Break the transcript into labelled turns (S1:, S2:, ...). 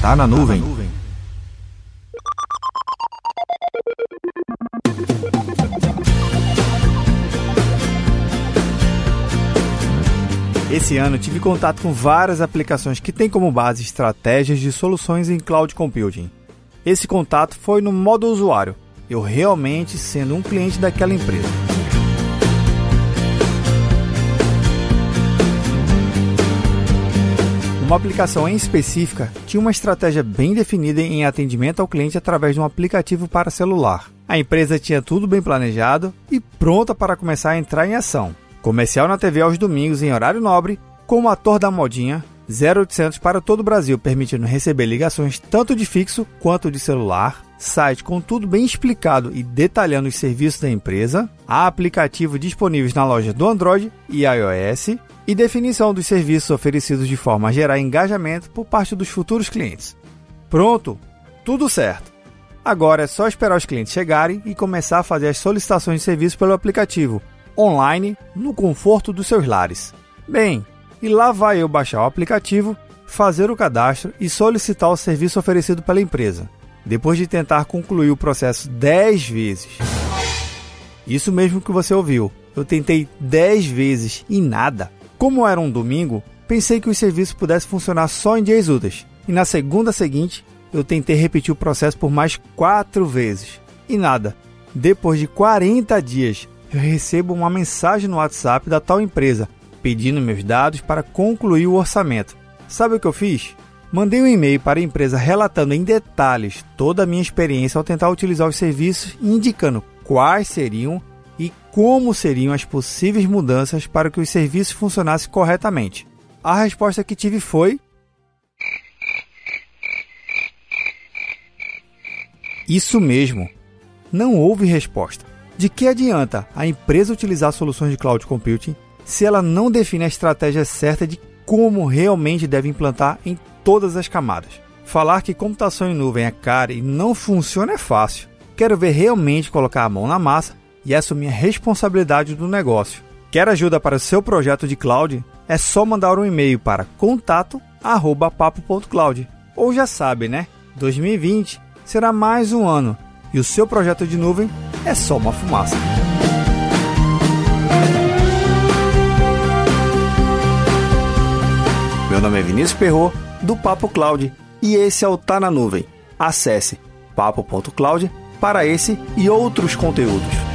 S1: Tá na nuvem.
S2: Esse ano tive contato com várias aplicações que têm como base estratégias de soluções em cloud computing. Esse contato foi no modo usuário, eu realmente sendo um cliente daquela empresa. Uma aplicação em específica tinha uma estratégia bem definida em atendimento ao cliente através de um aplicativo para celular. A empresa tinha tudo bem planejado e pronta para começar a entrar em ação. Comercial na TV aos domingos em horário nobre, como ator da modinha, 0800 para todo o Brasil, permitindo receber ligações tanto de fixo quanto de celular, site com tudo bem explicado e detalhando os serviços da empresa, aplicativo disponíveis na loja do Android e iOS e definição dos serviços oferecidos de forma a gerar engajamento por parte dos futuros clientes. Pronto, tudo certo. Agora é só esperar os clientes chegarem e começar a fazer as solicitações de serviço pelo aplicativo, online, no conforto dos seus lares. Bem, e lá vai eu baixar o aplicativo, fazer o cadastro e solicitar o serviço oferecido pela empresa, depois de tentar concluir o processo 10 vezes. Isso mesmo que você ouviu, eu tentei 10 vezes e nada. Como era um domingo, pensei que o serviço pudesse funcionar só em dias úteis, e na segunda seguinte eu tentei repetir o processo por mais 4 vezes e nada. Depois de 40 dias, eu recebo uma mensagem no WhatsApp da tal empresa pedindo meus dados para concluir o orçamento. Sabe o que eu fiz? Mandei um e-mail para a empresa relatando em detalhes toda a minha experiência ao tentar utilizar os serviços indicando quais seriam e como seriam as possíveis mudanças para que os serviços funcionassem corretamente. A resposta que tive foi: Isso mesmo. Não houve resposta. De que adianta a empresa utilizar soluções de cloud computing se ela não define a estratégia certa de como realmente deve implantar em todas as camadas? Falar que computação em nuvem é cara e não funciona é fácil. Quero ver realmente colocar a mão na massa e assumir a responsabilidade do negócio. Quer ajuda para o seu projeto de cloud? É só mandar um e-mail para contato@papo.cloud. Ou já sabe, né? 2020 será mais um ano e o seu projeto de nuvem é só uma fumaça. Meu nome é Vinícius Perro do Papo Cloud, e esse é o Tá na Nuvem. Acesse papo.cloud para esse e outros conteúdos.